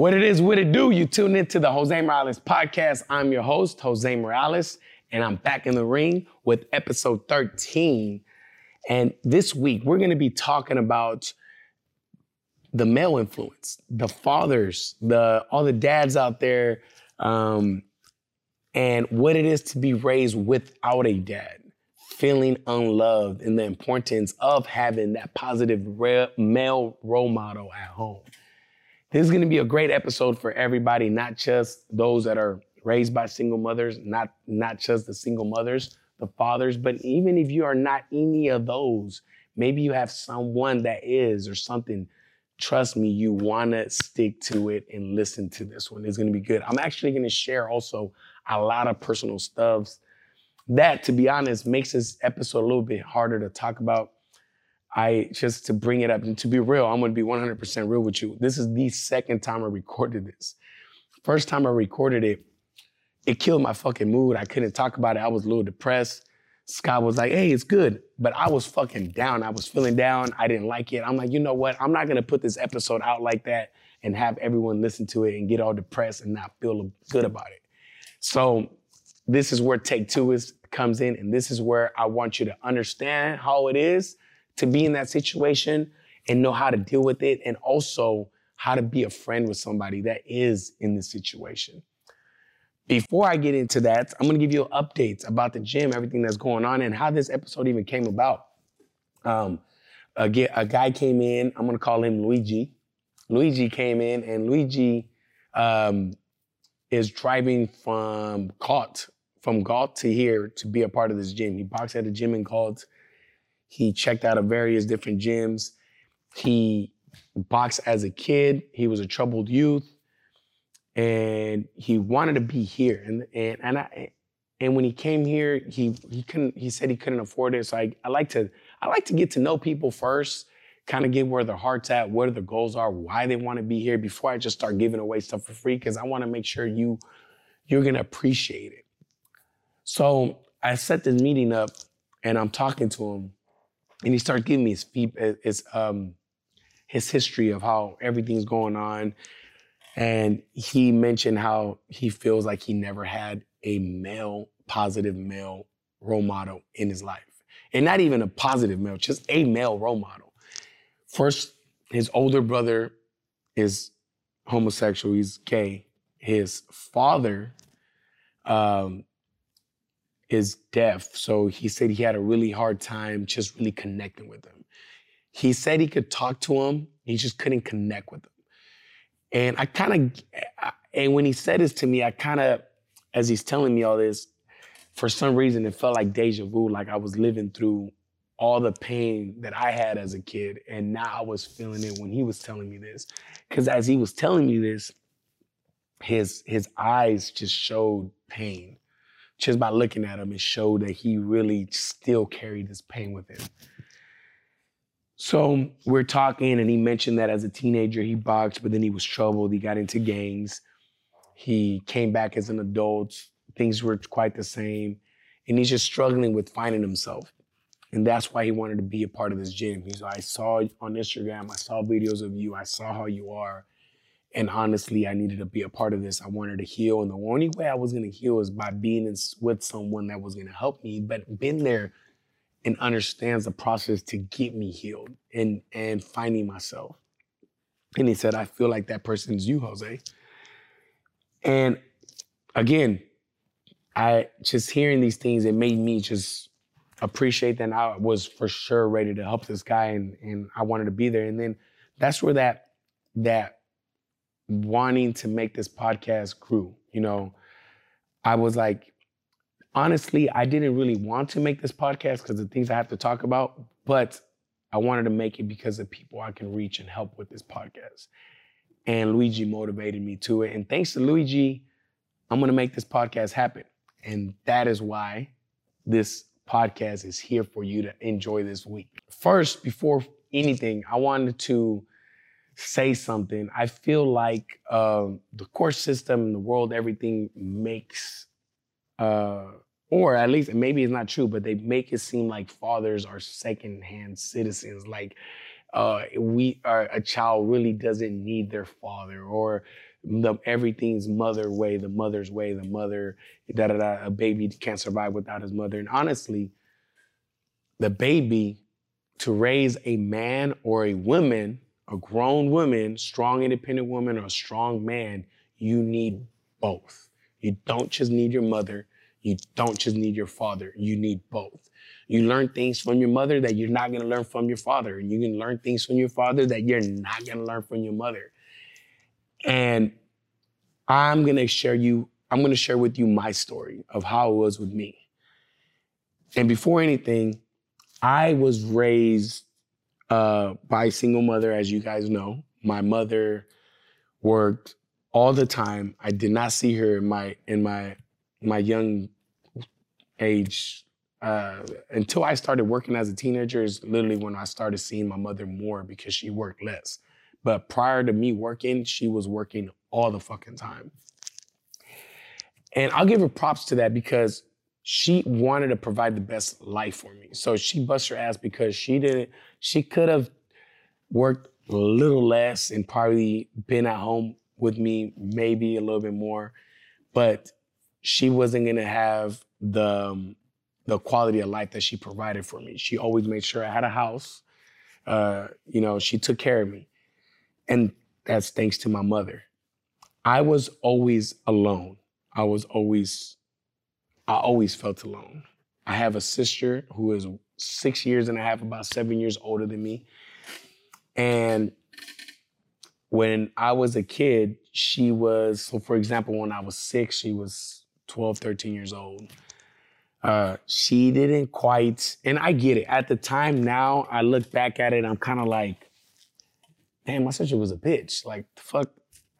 What it is, what it do, you tune into the Jose Morales podcast. I'm your host, Jose Morales, and I'm back in the ring with episode 13. And this week, we're gonna be talking about the male influence, the fathers, the all the dads out there, um, and what it is to be raised without a dad, feeling unloved, and the importance of having that positive re- male role model at home. This is going to be a great episode for everybody, not just those that are raised by single mothers, not not just the single mothers, the fathers, but even if you are not any of those, maybe you have someone that is or something. Trust me, you want to stick to it and listen to this one. It's going to be good. I'm actually going to share also a lot of personal stuffs that, to be honest, makes this episode a little bit harder to talk about I just to bring it up and to be real, I'm gonna be 100% real with you. This is the second time I recorded this. First time I recorded it, it killed my fucking mood. I couldn't talk about it. I was a little depressed. Scott was like, hey, it's good. But I was fucking down. I was feeling down. I didn't like it. I'm like, you know what? I'm not gonna put this episode out like that and have everyone listen to it and get all depressed and not feel good about it. So this is where take two is comes in, and this is where I want you to understand how it is to be in that situation and know how to deal with it and also how to be a friend with somebody that is in the situation. Before I get into that, I'm gonna give you updates about the gym, everything that's going on, and how this episode even came about. Um, a, a guy came in, I'm gonna call him Luigi. Luigi came in, and Luigi um, is driving from Galt, from Galt to here to be a part of this gym. He boxed at a gym in Galt. He checked out of various different gyms. He boxed as a kid. He was a troubled youth, and he wanted to be here. And and and I and when he came here, he he couldn't. He said he couldn't afford it. So I I like to I like to get to know people first, kind of get where their heart's at, what their goals are, why they want to be here before I just start giving away stuff for free. Because I want to make sure you you're gonna appreciate it. So I set this meeting up, and I'm talking to him and he started giving me his his um his history of how everything's going on. And he mentioned how he feels like he never had a male, positive male role model in his life. And not even a positive male, just a male role model. First, his older brother is homosexual, he's gay. His father um, is deaf. So he said he had a really hard time just really connecting with him. He said he could talk to him, he just couldn't connect with him. And I kind of, and when he said this to me, I kind of, as he's telling me all this, for some reason it felt like deja vu, like I was living through all the pain that I had as a kid. And now I was feeling it when he was telling me this. Because as he was telling me this, his his eyes just showed pain just by looking at him, it showed that he really still carried his pain with him. So we're talking, and he mentioned that as a teenager he boxed, but then he was troubled. He got into gangs. He came back as an adult. Things were quite the same. And he's just struggling with finding himself. And that's why he wanted to be a part of this gym. He's like, I saw on Instagram, I saw videos of you, I saw how you are. And honestly, I needed to be a part of this. I wanted to heal. And the only way I was going to heal is by being in, with someone that was going to help me, but been there and understands the process to get me healed and, and finding myself. And he said, I feel like that person's you, Jose. And again, I just hearing these things, it made me just appreciate that I was for sure ready to help this guy and, and I wanted to be there. And then that's where that that wanting to make this podcast grew. You know, I was like, honestly, I didn't really want to make this podcast because the things I have to talk about, but I wanted to make it because of people I can reach and help with this podcast. And Luigi motivated me to it. And thanks to Luigi, I'm gonna make this podcast happen. And that is why this podcast is here for you to enjoy this week. First, before anything, I wanted to say something, I feel like uh, the court system the world, everything makes, uh, or at least maybe it's not true, but they make it seem like fathers are secondhand citizens. Like uh, we are a child really doesn't need their father, or the everything's mother way, the mother's way, the mother, da da da. A baby can't survive without his mother. And honestly, the baby to raise a man or a woman, a grown woman, strong, independent woman, or a strong man, you need both. You don't just need your mother. You don't just need your father. You need both. You learn things from your mother that you're not going to learn from your father. And you can learn things from your father that you're not going to learn from your mother. And I'm going to share you I'm going to share with you my story of how it was with me. And before anything, I was raised uh, by single mother, as you guys know. My mother worked all the time. I did not see her in my in my my young age uh, until I started working as a teenager. Is literally when I started seeing my mother more because she worked less. But prior to me working, she was working all the fucking time. And I'll give her props to that because she wanted to provide the best life for me. So she bust her ass because she didn't, she could have worked a little less and probably been at home with me maybe a little bit more, but she wasn't gonna have the um, the quality of life that she provided for me. She always made sure I had a house. Uh, you know, she took care of me, and that's thanks to my mother. I was always alone. I was always, I always felt alone. I have a sister who is six years and a half, about seven years older than me, and when I was a kid, she was, so for example, when I was six, she was 12, 13 years old. Uh, she didn't quite, and I get it. At the time now, I look back at it, I'm kind of like, damn, my sister was a bitch. Like, fuck,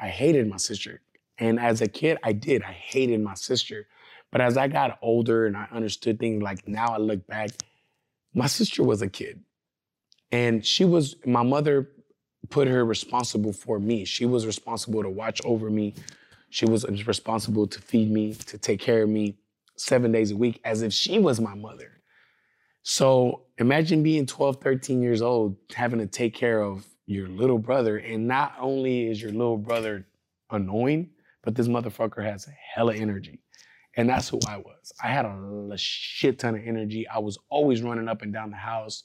I hated my sister. And as a kid, I did. I hated my sister. But as I got older and I understood things, like now I look back, my sister was a kid. And she was, my mother put her responsible for me. She was responsible to watch over me. She was responsible to feed me, to take care of me seven days a week as if she was my mother. So imagine being 12, 13 years old, having to take care of your little brother. And not only is your little brother annoying, but this motherfucker has hella energy. And that's who I was. I had a, shit ton of energy. I was always running up and down the house,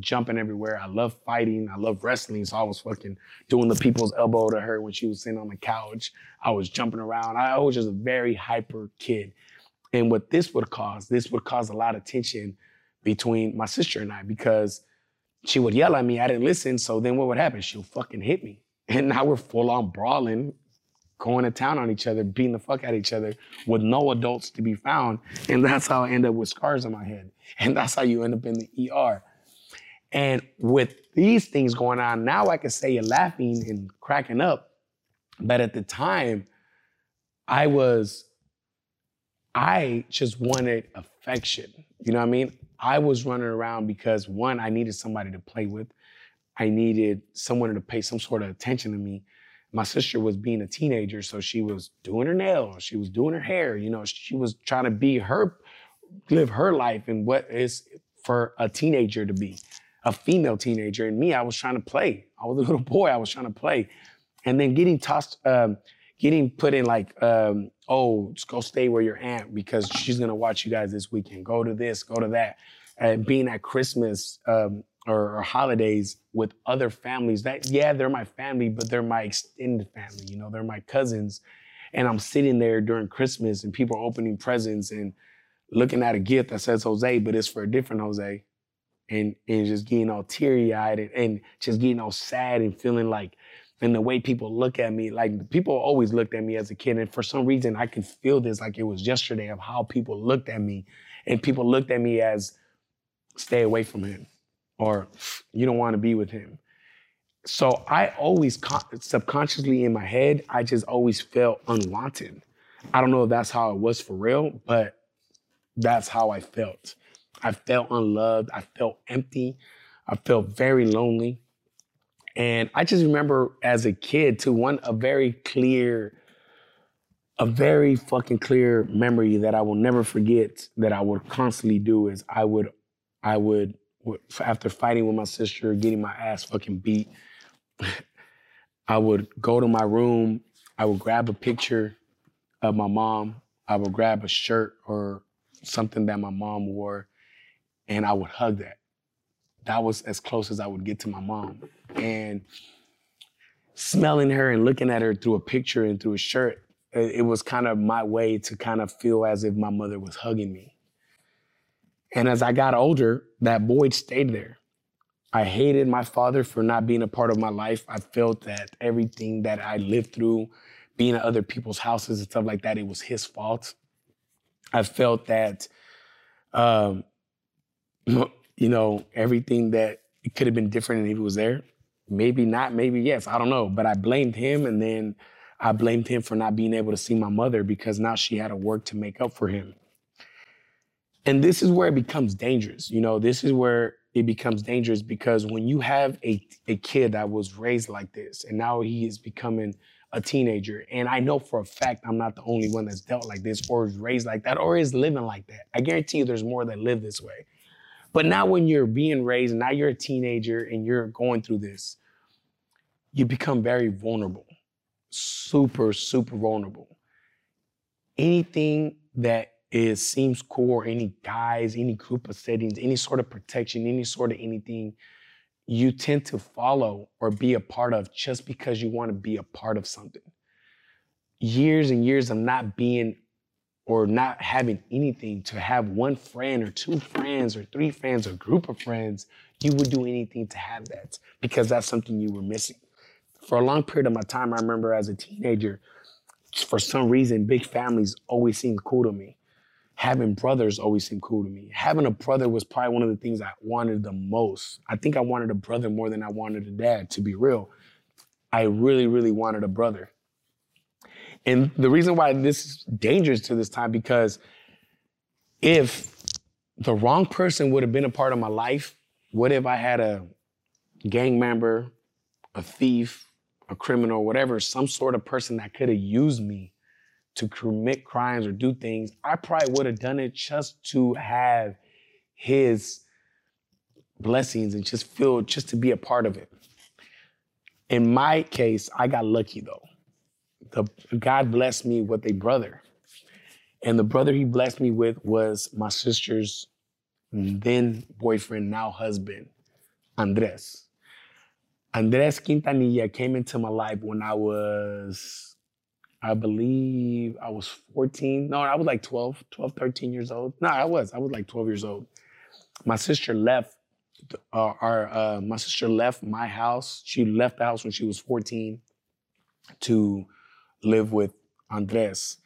jumping everywhere. I love fighting. I love wrestling. So I was fucking doing the people's elbow to her when she was sitting on the couch. I was jumping around. I was just a very hyper kid. And what this would cause, this would cause a lot of tension between my sister and I because she would yell at me. I didn't listen. So then what would happen? She'll fucking hit me. And now we're full on brawling, going to town on each other, beating the fuck out of each other with no adults to be found. And that's how I end up with scars on my head. And that's how you end up in the ER. And with these things going on, now I can say you're laughing and cracking up. But at the time, I was I just wanted affection. You know what I mean? I was running around because one, I needed somebody to play with. I needed someone to pay some sort of attention to me. My sister was being a teenager, so she was doing her nails, she was doing her hair, you know, she was trying to be her, live her life and what is for a teenager to be, a female teenager. And me, I was trying to play. I was a little boy, I was trying to play. And then getting tossed, um, getting put in like, um, oh, just go stay where your aunt because she's gonna watch you guys this weekend. Go to this, go to that. And being at Christmas um, or, or, holidays with other families, that yeah, they're my family, but they're my extended family. You know, they're my cousins. And I'm sitting there during Christmas and people are opening presents and looking at a gift that says Jose, but it's for a different Jose. And, and just getting all teary eyed and, and just getting all sad and feeling like and the way people look at me, like people always looked at me as a kid. And for some reason, I can feel this like it was yesterday of how people looked at me. And people looked at me as stay away from him or you don't want to be with him. So I always subconsciously in my head, I just always felt unwanted. I don't know if that's how it was for real, but that's how I felt. I felt unloved. I felt empty. I felt very lonely. And I just remember as a kid to one a very clear, a very fucking clear memory that I will never forget that I would constantly do is I would, I would, after fighting with my sister, getting my ass fucking beat, I would go to my room I would grab a picture of my mom. I would grab a shirt or something that my mom wore, and I would hug that. That was as close as I would get to my mom. And smelling her and looking at her through a picture and through a shirt, it, was kind of my way to kind of feel as if my mother was hugging me. And as I got older, that void stayed there. I hated my father for not being a part of my life. I felt that everything that I lived through, being at other people's houses and stuff like that, it was his fault. I felt that, um, you know, everything that it could have been different if he was there. Maybe not, maybe yes, I don't know. But I blamed him and then I blamed him for not being able to see my mother because now she had to work to make up for him. And this is where it becomes dangerous. You know, this is where it becomes dangerous because when you have a, a kid that was raised like this and now he is becoming a teenager, and I know for a fact I'm not the only one that's dealt like this or is raised like that or is living like that. I guarantee you there's more that live this way. But now when you're being raised, now you're a teenager and you're going through this, you become very vulnerable. Super, super vulnerable. Anything that is seems cool or any guys, any group of settings, any sort of protection, any sort of anything, you tend to follow or be a part of just because you want to be a part of something. Years and years of not being or not having anything to have one friend or two friends or three friends or group of friends, you would do anything to have that because that's something you were missing. For a long period of my time, I remember as a teenager, for some reason, big families always seemed cool to me having brothers always seemed cool to me. Having a brother was probably one of the things I wanted the most. I think I wanted a brother more than I wanted a dad, to be real. I really, really wanted a brother. And the reason why this is dangerous to this time because if the wrong person would have been a part of my life, what if I had a gang member, a thief, a criminal, whatever, some sort of person that could have used me to commit crimes or do things, I probably would have done it just to have his blessings and just feel just to be a part of it. In my case, I got lucky though. The, God blessed me with a brother. And the brother he blessed me with was my sister's then boyfriend, now husband, Andres. Andres Quintanilla came into my life when I was I believe I was 14. No, I was like 12, 12, 13 years old. No, I was. I was like 12 years old. My sister left uh, our uh, my sister left my house. She left the house when she was 14 to live with Andres.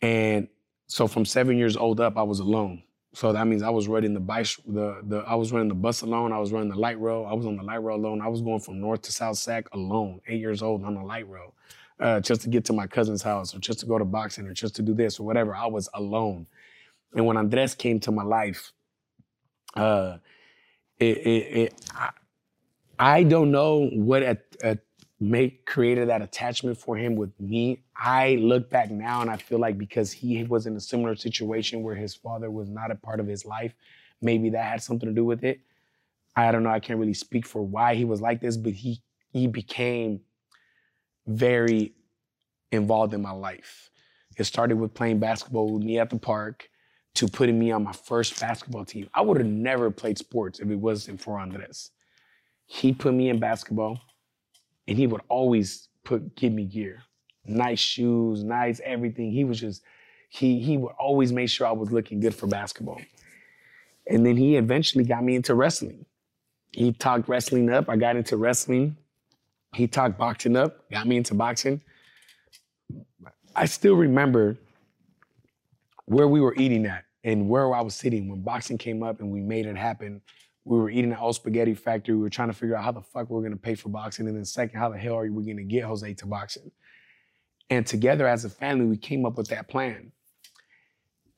And so from seven years old up, I was alone. So that means I was running the bike, the, the I was running the bus alone. I was running the light rail. I was on the light rail alone. I was going from north to south Sac alone, eight years old on the light rail uh, just to get to my cousin's house or just to go to boxing or just to do this or whatever. I was alone. And when Andres came to my life, uh, it, it, it I, I, don't know what a make created that attachment for him with me. I look back now and I feel like because he was in a similar situation where his father was not a part of his life, maybe that had something to do with it. I don't know. I can't really speak for why he was like this, but he he became very involved in my life. It started with playing basketball with me at the park to putting me on my first basketball team. I would have never played sports if it wasn't for Andres. He put me in basketball and he would always put give me gear. Nice shoes, nice everything. He was just he he would always make sure I was looking good for basketball. And then he eventually got me into wrestling. He talked wrestling up. I got into wrestling. He talked boxing up, got me into boxing. I still remember where we were eating at and where I was sitting when boxing came up and we made it happen. We were eating at Old Spaghetti Factory. We were trying to figure out how the fuck we are gonna pay for boxing. And then second, how the hell are we gonna get Jose to boxing? And together as a family, we came up with that plan.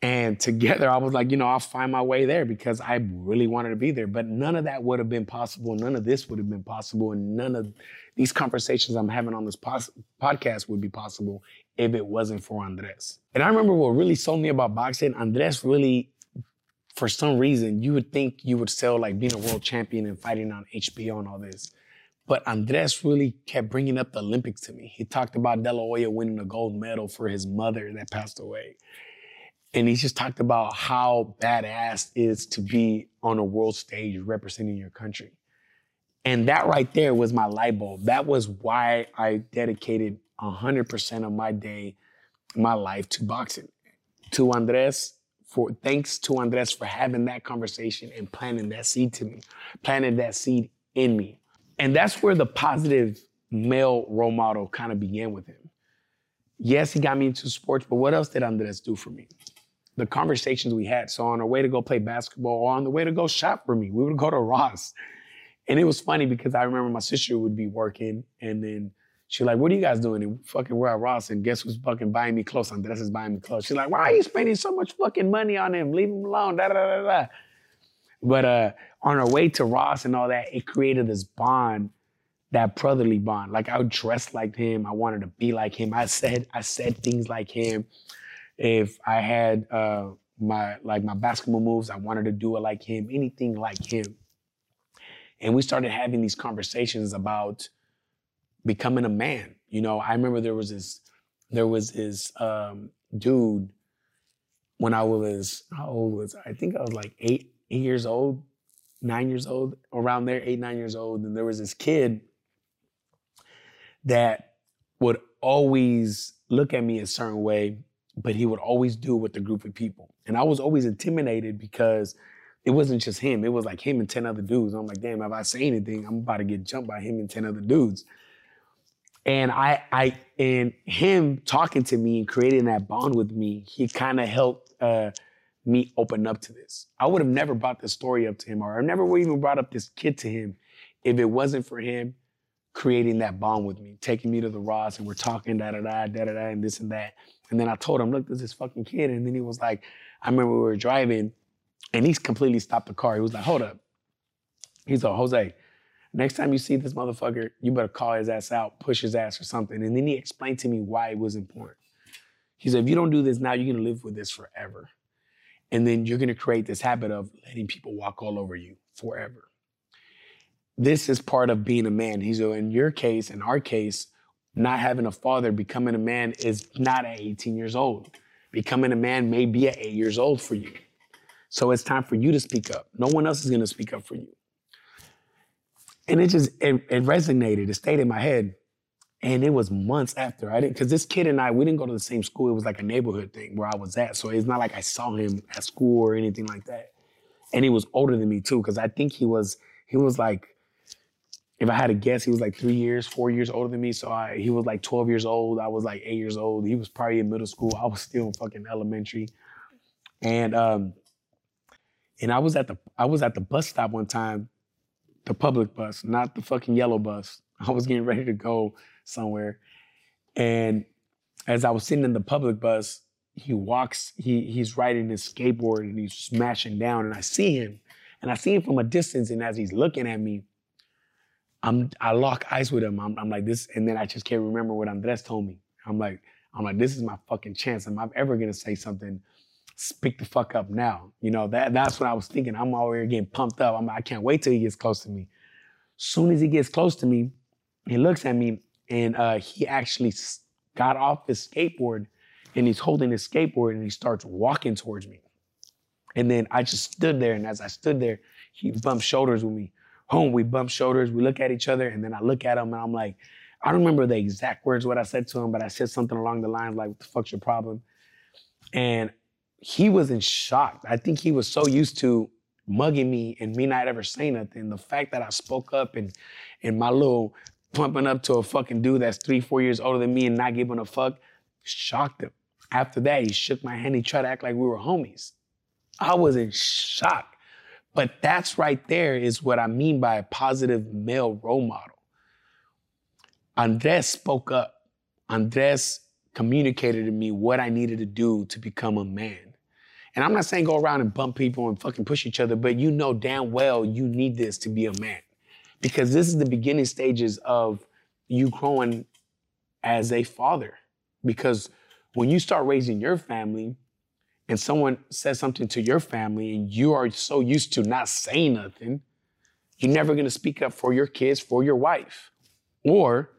And together, I was like, you know, I'll find my way there because I really wanted to be there. But none of that would have been possible. None of this would have been possible. And none of these conversations I'm having on this pos- podcast would be possible if it wasn't for Andres. And I remember what really sold me about boxing, Andres really, for some reason, you would think you would sell like being a world champion and fighting on HBO and all this. But Andres really kept bringing up the Olympics to me. He talked about De La Hoya winning a gold medal for his mother that passed away. And he just talked about how badass it is to be on a world stage representing your country. And that right there was my light bulb. That was why I dedicated 100% of my day, my life to boxing. To Andres, for thanks to Andres for having that conversation and planting that seed to me, planting that seed in me. And that's where the positive male role model kind of began with him. Yes, he got me into sports, but what else did Andres do for me? The conversations we had. So on our way to go play basketball or on the way to go shop for me, we would go to Ross. And it was funny because I remember my sister would be working and then She's like, what are you guys doing? And fucking we're at Ross and guess who's fucking buying me clothes? Andres is buying me clothes. She's like, why are you spending so much fucking money on him? Leave him alone. Da, da, da, da. But uh, on our way to Ross and all that, it created this bond, that brotherly bond. Like I would dress like him. I wanted to be like him. I said, I said things like him. If I had uh, my like my basketball moves, I wanted to do it like him, anything like him. And we started having these conversations about becoming a man. You know, I remember there was this there was this um, dude when I was how old was I? I think I was like eight eight years old, nine years old, around there, eight nine years old, and there was this kid that would always look at me a certain way, but he would always do it with a group of people, and I was always intimidated because it wasn't just him; it was like him and ten other dudes. I'm like, damn, if I say anything, I'm about to get jumped by him and ten other dudes. And I, I, and him talking to me and creating that bond with me, he kind of helped uh, me open up to this. I would have never brought this story up to him, or I never would even brought up this kid to him, if it wasn't for him creating that bond with me, taking me to the Ross, and we're talking da da da da da da, and this and that. And then I told him, look, there's this fucking kid, and then he was like, I remember we were driving, and he's completely stopped the car. He was like, hold up. He's like, Jose, Next time you see this motherfucker, you better call his ass out, push his ass or something. And then he explained to me why it was important. He said, if you don't do this now, you're gonna live with this forever. And then you're gonna create this habit of letting people walk all over you forever. This is part of being a man. He said, in your case, in our case, not having a father, becoming a man is not at 18 years old. Becoming a man may be at eight years old for you. So it's time for you to speak up. No one else is gonna speak up for you. And it just it, it resonated. It stayed in my head. And it was months after I didn't, because this kid and I, we didn't go to the same school. It was like a neighborhood thing where I was at. So it's not like I saw him at school or anything like that. And he was older than me too, because I think he was, he was like, if I had to guess, he was like three years, four years older than me. So I, he was like 12 years old. I was like eight years old. He was probably in middle school. I was still in fucking elementary. And um, and I was at the I was at the bus stop one time the public bus, not the fucking yellow bus. I was getting ready to go somewhere. And as I was sitting in the public bus, he walks, he he's riding his skateboard and he's smashing down. And I see him. And I see him from a distance. And as he's looking at me, I'm I lock eyes with him. I'm, I'm like this, and then I just can't remember what Andres told me. I'm like, I'm like, this is my fucking chance. Am I ever gonna say something speak the fuck up now. You know, that that's what I was thinking. I'm already getting pumped up. I'm I can't wait till he gets close to me. Soon as he gets close to me, he looks at me and uh, he actually got off his skateboard and he's holding his skateboard and he starts walking towards me. And then I just stood there, and as I stood there, he bumped shoulders with me. Home, we bump shoulders, we look at each other, and then I look at him and I'm like, I don't remember the exact words what I said to him, but I said something along the lines like, "What the fuck's your problem?" And he was in shock. I think he was so used to mugging me and me not ever saying nothing. The fact that I spoke up and and my little pumping up to a fucking dude that's three, four years older than me and not giving a fuck shocked him. After that, he shook my hand. He tried to act like we were homies. I was in shock. But that's right there is what I mean by a positive male role model. Andres spoke up. Andres communicated to me what I needed to do to become a man. And I'm not saying go around and bump people and fucking push each other, but you know damn well you need this to be a man. Because this is the beginning stages of you growing as a father. Because when you start raising your family and someone says something to your family and you are so used to not saying nothing, You're never gonna speak up for your kids, for your wife. Or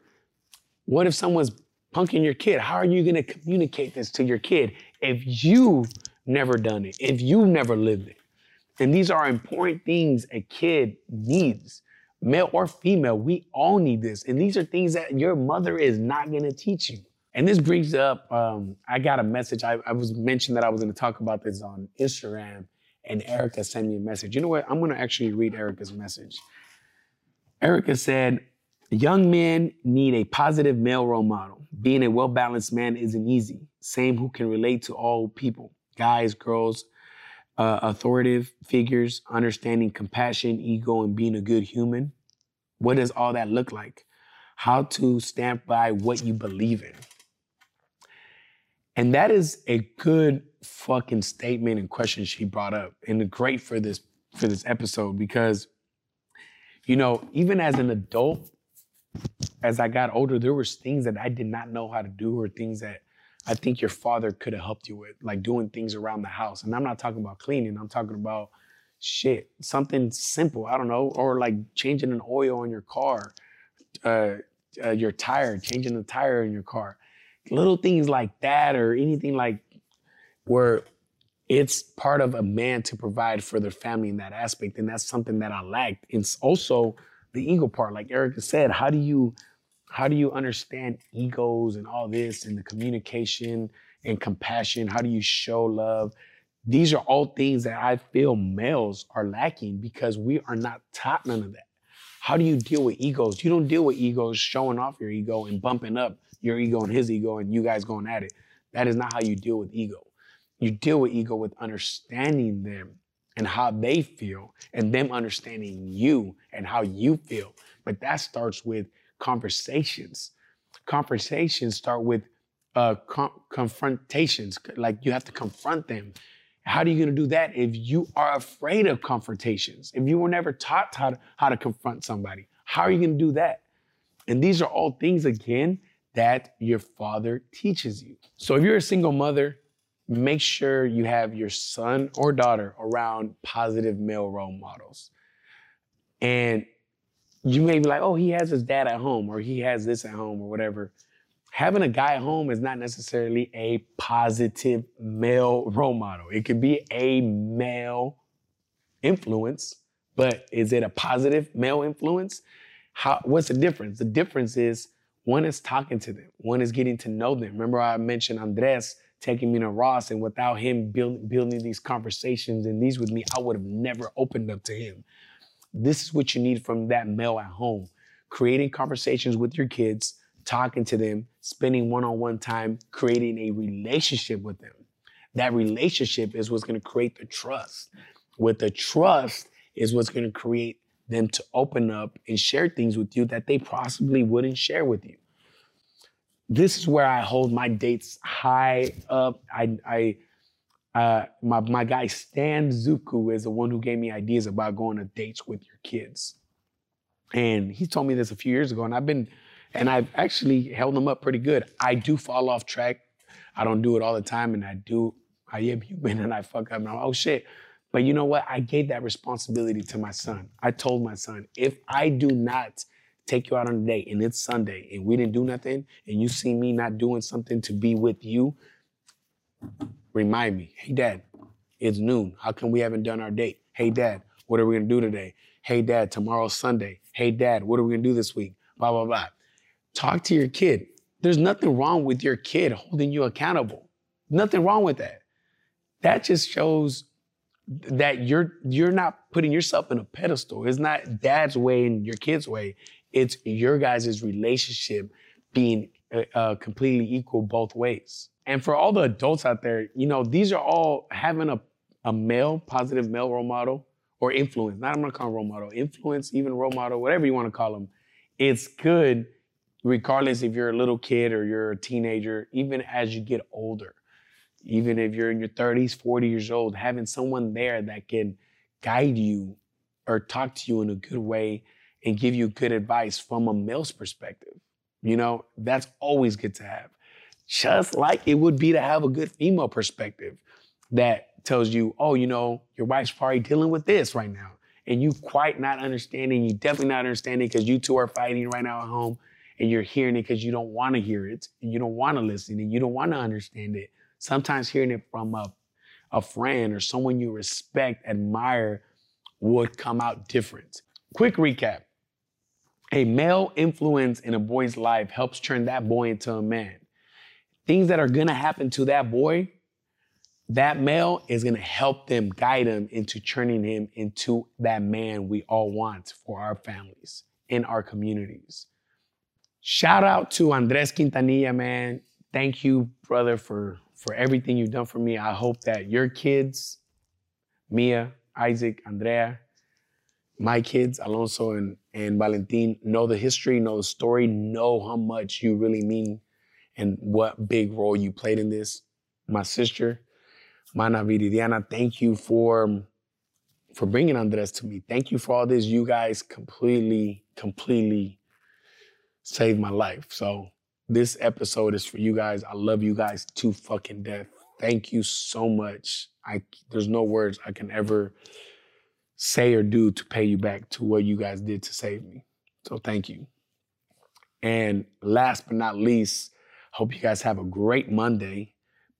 what if someone's punking your kid? How are you gonna communicate this to your kid if you've never done it, if you've never lived it? And these are important things a kid needs, male or female. We all need this. And these are things that your mother is not gonna teach you. And this brings up, um, I got a message. I, I was mentioned that I was gonna talk about this on Instagram, and Erica sent me a message. You know what? I'm gonna actually read Erica's message. Erica said, Young men need a positive male role model. Being a well balanced man isn't easy. Same who can relate to all people guys, girls, uh, authoritative figures, understanding compassion, ego, and being a good human. What does all that look like? How to stand by what you believe in. And that is a good fucking statement and question she brought up, and great for this for this episode because, you know, even as an adult, as I got older, there was things that I did not know how to do, or things that I think your father could have helped you with, like doing things around the house. And I'm not talking about cleaning. I'm talking about shit, something simple. I don't know, or like changing an oil on your car, uh, uh, your tire, changing the tire in your car little things like that or anything like where it's part of a man to provide for their family in that aspect and that's something that i lacked. It's also the ego part like erica said how do you how do you understand egos and all this and the communication and compassion? How do you show love? These are all things that i feel males are lacking because we are not taught none of that. How do you deal with egos? You don't deal with egos showing off your ego and bumping up your ego and his ego and you guys going at it. That is not how you deal with ego. You deal with ego with understanding them and how they feel and them understanding you and how you feel. But that starts with conversations. Conversations start with uh, com- confrontations. Like you have to confront them. How are you going to do that if you are afraid of confrontations? If you were never taught how to, how to confront somebody, how are you going to do that? And these are all things, again, that your father teaches you. So if you're a single mother, make sure you have your son or daughter around positive male role models. And you may be like, oh, he has his dad at home or he has this at home or whatever. Having a guy at home is not necessarily a positive male role model. It could be a male influence, but is it a positive male influence? How, what's the difference? The difference is one is talking to them. One is getting to know them. Remember, I mentioned Andres taking me to Ross, and without him build, building these conversations and these with me, I would have never opened up to him. This is what you need from that male at home creating conversations with your kids, talking to them, spending one on one time, creating a relationship with them. That relationship is what's going to create the trust. With the trust is what's going to create them to open up and share things with you that they possibly wouldn't share with you. This is where I hold my dates high up. I, I uh, my, my guy Stan Zuku is the one who gave me ideas about going to dates with your kids. And he told me this a few years ago, and I've been, and I've actually held them up pretty good. I do fall off track. I don't do it all the time, and I do, I am human and I fuck up. And I'm, oh shit, but you know what? I gave that responsibility to my son. I told my son, if I do not take you out on a date and it's Sunday and we didn't do nothing and you see me not doing something to be with you, remind me, hey, dad, it's noon. How come we haven't done our date? Hey, dad, what are we gonna do today? Hey, dad, tomorrow's Sunday. Hey, dad, what are we gonna do this week? Blah, blah, blah. Talk to your kid. There's nothing wrong with your kid holding you accountable. Nothing wrong with that. That just shows that you're you're not putting yourself in a pedestal. It's not dad's way and your kid's way. It's your guys' relationship being uh, uh, completely equal both ways. And for all the adults out there, you know, these are all having a, a male, positive male role model or influence. Not I'm gonna call role model, influence, even role model, whatever you want to call them. It's good regardless if you're a little kid or you're a teenager, even as you get older even if you're in your 30s, 40 years old, having someone there that can guide you or talk to you in a good way and give you good advice from a male's perspective. You know, that's always good to have. Just like it would be to have a good female perspective that tells you, oh, you know, your wife's probably dealing with this right now. and you quite not understanding, you definitely not understanding because you two are fighting right now at home and you're hearing it because you don't want to hear it and you don't want to listen and you don't want to understand it. Sometimes hearing it from a, a friend or someone you respect, admire, would come out different. Quick recap. A male influence in a boy's life helps turn that boy into a man. Things that are gonna happen to that boy, that male is gonna help them guide him into turning him into that man we all want for our families, in our communities. Shout out to Andres Quintanilla, man. Thank you, brother, for, for everything you've done for me. I hope that your kids, Mia, Isaac, Andrea, my kids, Alonso and, and Valentin, know the history, know the story, know how much you really mean and what big role you played in this. My sister, Mana Viridiana, thank you for, for bringing Andres to me. Thank you for all this. You guys completely, completely saved my life. So this episode is for you guys. I love you guys to fucking death. Thank you so much. I there's no words I can ever say or do to pay you back to what you guys did to save me. So thank you. And last but not least, hope you guys have a great Monday.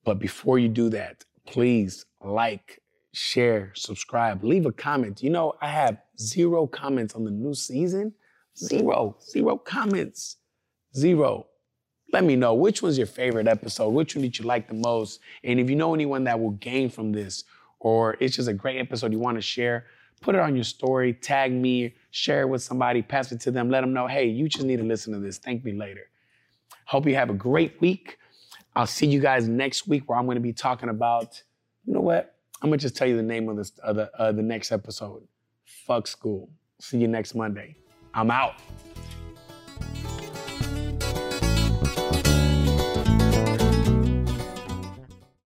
But before you do that, please like, share, subscribe, leave a comment. You know, I have zero comments on the new season. Zero, zero comments. Zero. Let me know which was your favorite episode, which one did you like the most? And if you know anyone that will gain from this, or it's just a great episode you want to share, put it on your story, tag me, share it with somebody, pass it to them, let them know, hey, you just need to listen to this. Thank me later. Hope you have a great week. I'll see you guys next week where I'm going to be talking about, you know what? I'm going to just tell you the name of, this, of the, uh, the next episode. Fuck school. See you next Monday. I'm out.